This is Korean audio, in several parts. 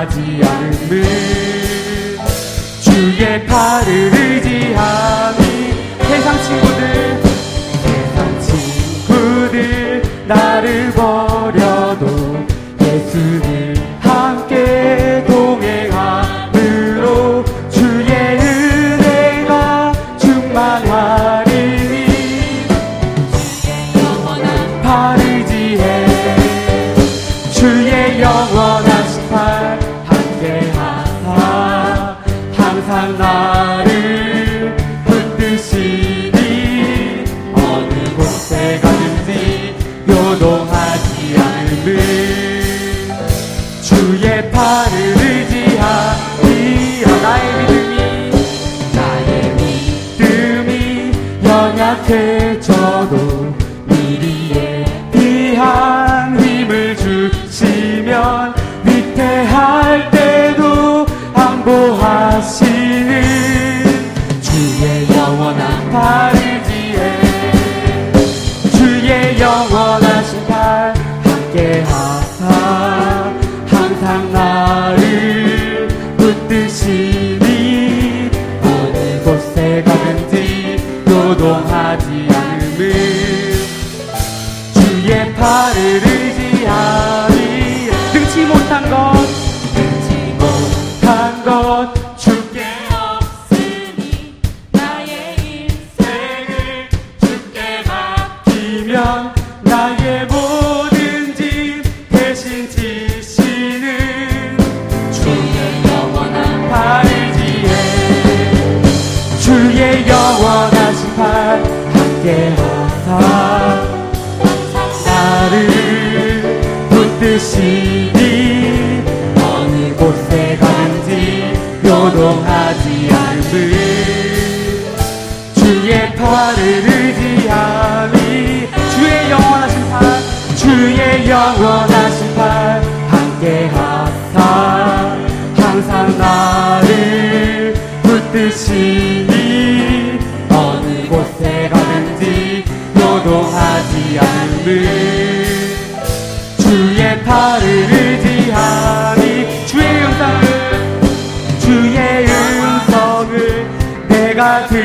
하지 않음을 주의 팔을 향나. 어느 곳에 주의 팔을 의지하니 주의 영원하신 팔 주의 영원하신 팔 함께하사 항상 나를 붙드시니 어느 곳에 가든지 요동하지 않을 나를 의지하니 주의 음성을 주의 음성을 내가 들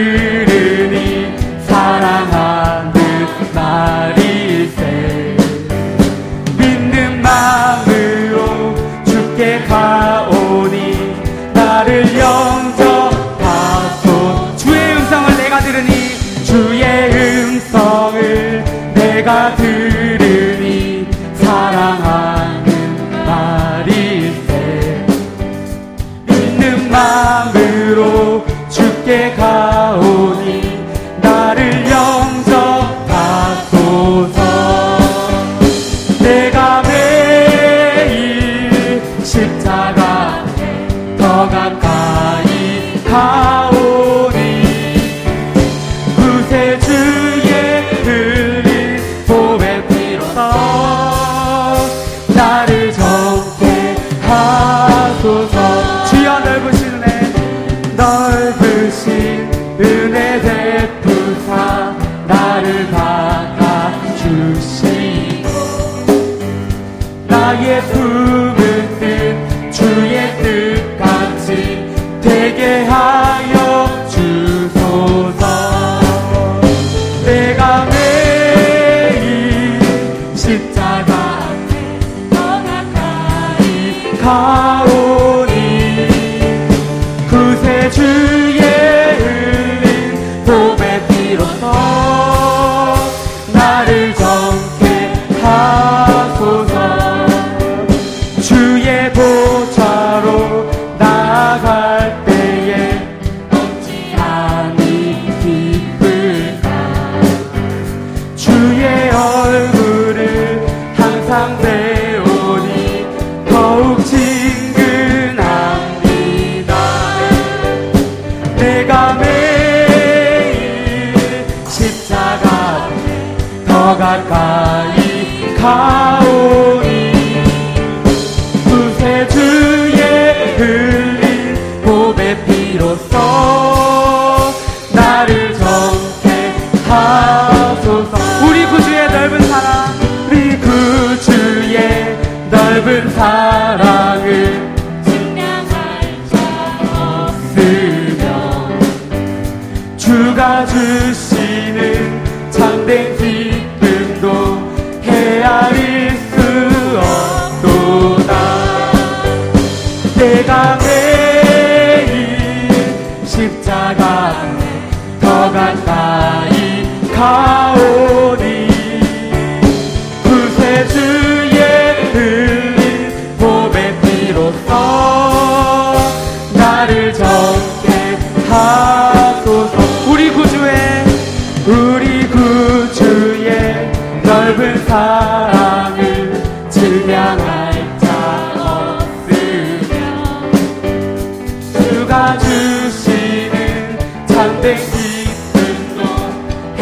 가까이? 가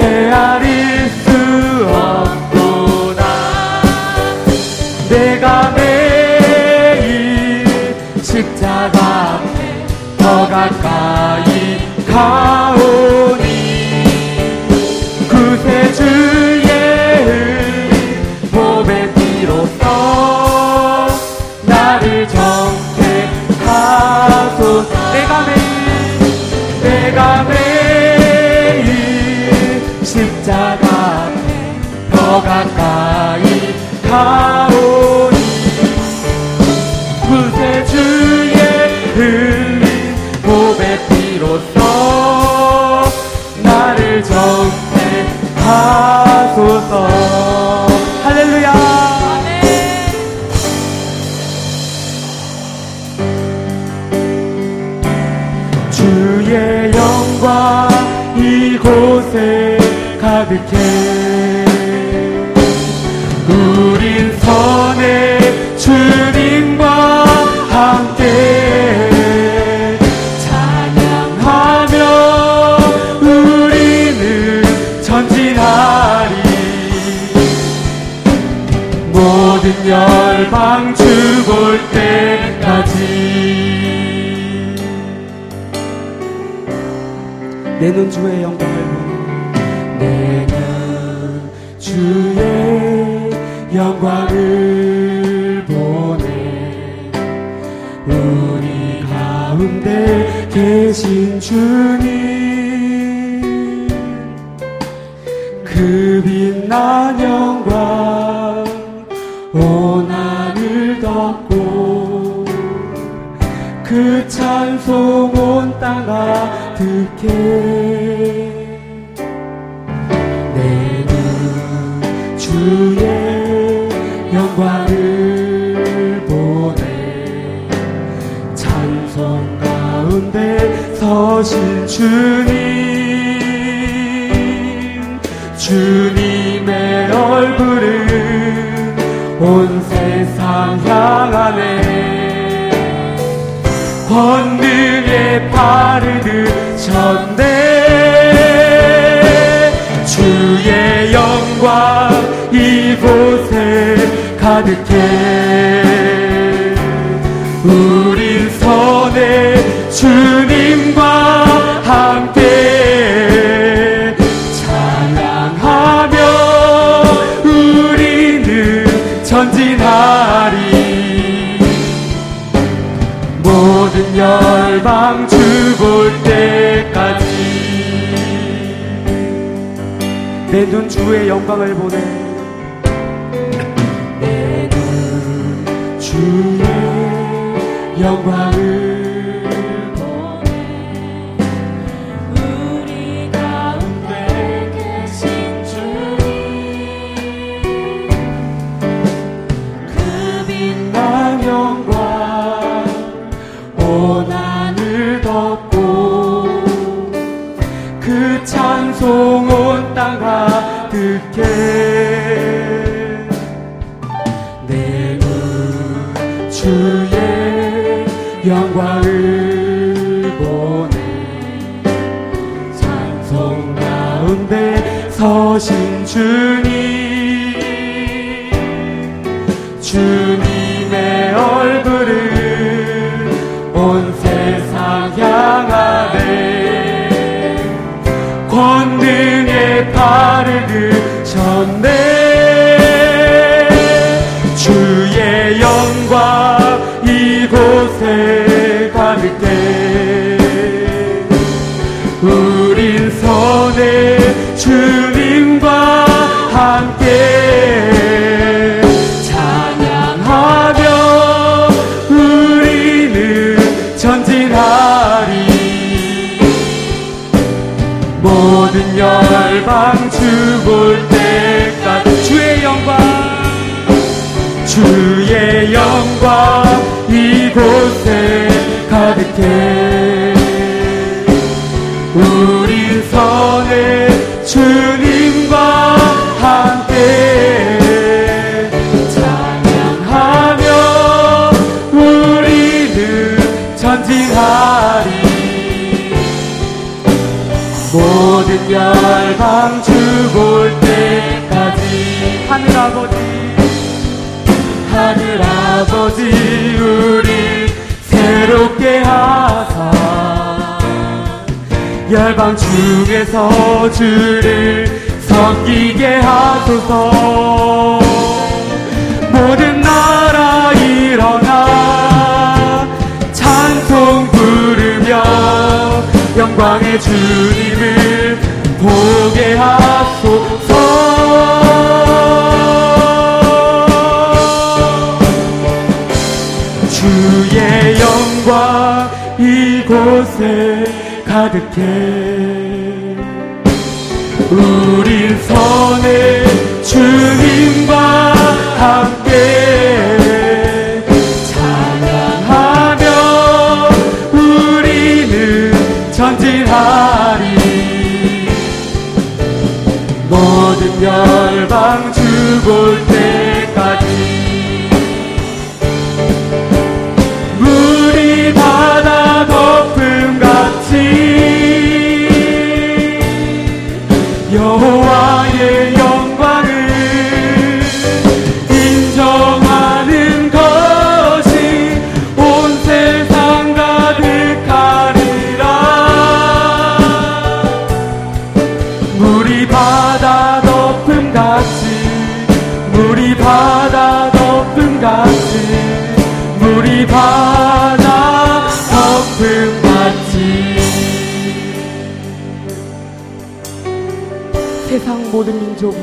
헤아릴 수 없구나. 내가 매일 십자가 앞에 더 가까이 가. who 열방 죽을 때까지. 내 눈 주의 영광을 보니 내가 주의 영광을 보네 우리 가운데 계신 주님 그 빛난 영광 그 찬송 온 땅아 득해 내눈 주의 영광을 보내. 찬송 가운데 서신 주님 주님의 얼굴을 온 세상 향하네. 번들게 바르듯 전대. 주의 영광 이곳에 가득해. 우린 선에 주 눈 주의 영광을 보네. 내 눈 주의 영광을 권능 주의 영광 이곳에 가득해 열방 중에서 주를 섬기게 하소서. 모든 나라 일어나 찬송 부르며 영광의 주님을 보게 하소서. 주의 영광 이곳에 가득해. 우리 선의 주님과 함께. 찬양하며 우리는 전진하리. 모든 열방 주볼 물이 바다 덮음 같이 물이 바다 덮음 같이 세상 모든 민족이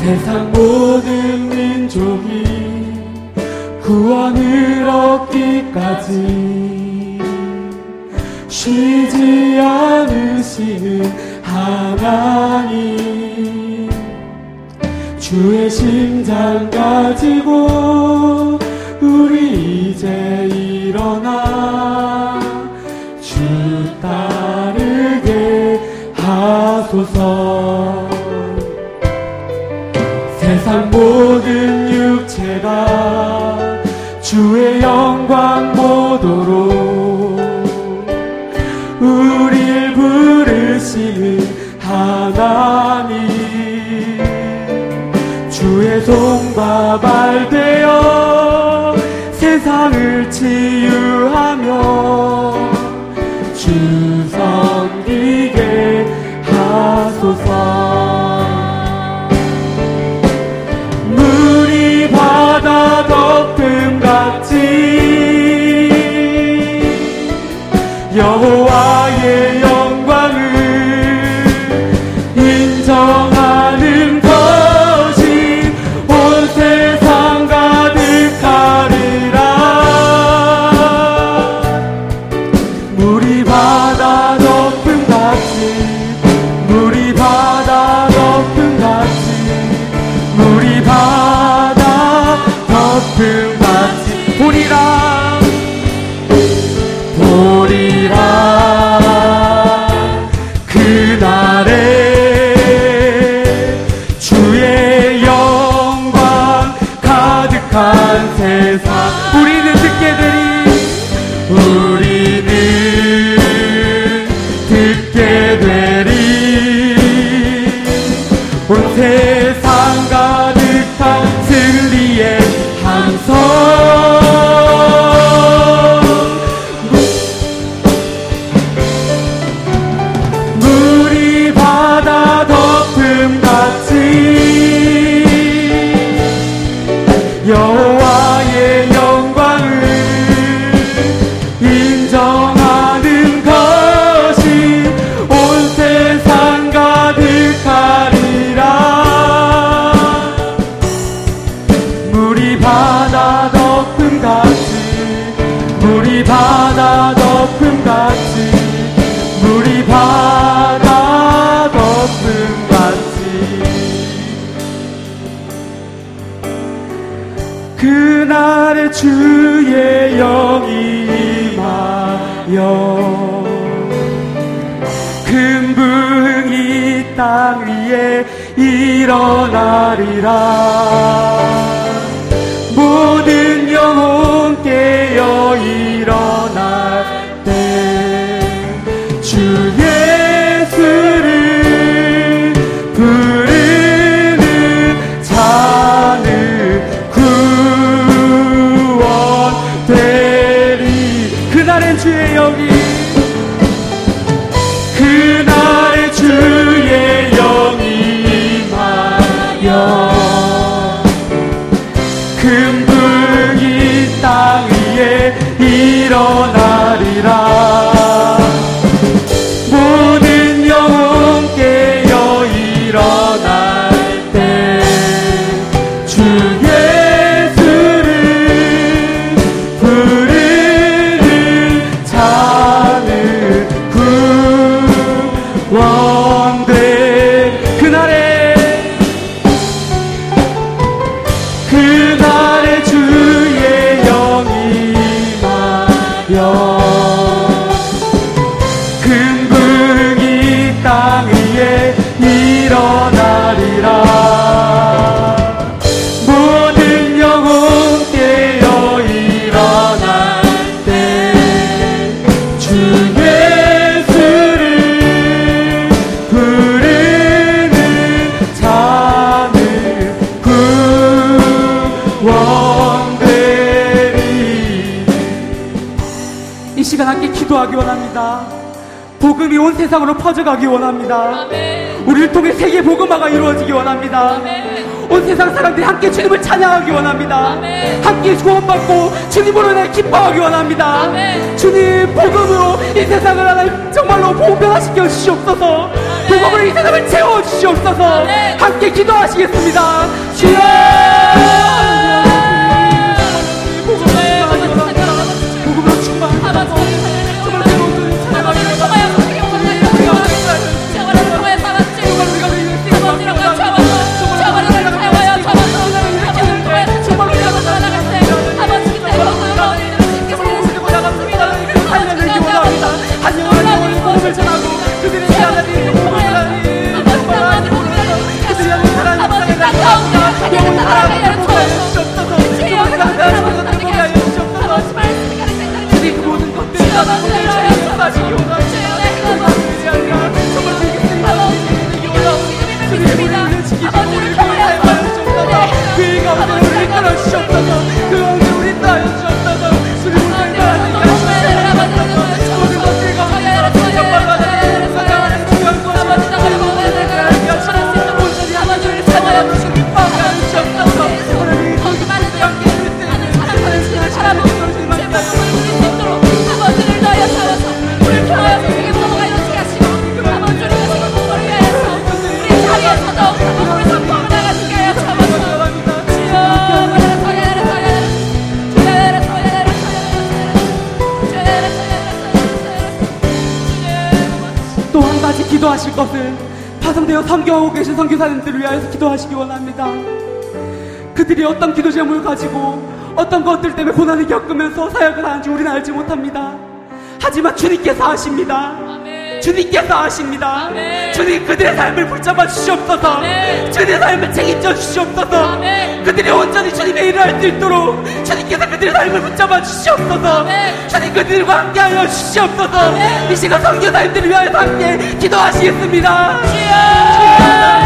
세상 모든 민족이 구원을 얻기까지 쉬지 않으시는 하나님 주의 심장 가지고 우리 이제 일어나 주 따르게 하소서. 세상 모든 육체가 주의 영광 보도록 손과 발 되어 세상을 치 don't 복음이 온 세상으로 퍼져가기 원합니다 아멘. 우리를 통해 세계 복음화가 이루어지기 원합니다. 아멘. 온 세상 사람들이 함께 주님을 찬양하기 원합니다. 아멘. 함께 구원받고 주님으로 인해 기뻐하기 원합니다. 아멘. 주님 복음으로 이 세상을 하나님 정말로 보편화시켜 주시옵소서. 복음으로 이 세상을 채워 주시옵소서. 함께 기도하시겠습니다. 주여! 하실 것은 파송되어 선교하고 계신 선교사님들을 위하여서 기도하시기 원합니다. 그들이 어떤 기도 제목을 가지고 어떤 것들 때문에 고난을 겪으면서 사역을 하는지 우리는 알지 못합니다. 하지만 주님께서 아십니다. 주님께서 아십니다. 아멘. 주님 그들의 삶을 붙잡아 주시옵소서. 아멘. 주님의 삶을 책임져 주시옵소서. 아멘. 그들이 온전히 주님의 일을 할 수 있도록 주님께서 그들의 삶을 붙잡아 주시옵소서. 아멘. 주님 그들과 함께하여 주시옵소서. 아멘. 이 시간 선교사님들을 위하여 함께 기도하시겠습니다. 주여! 주여!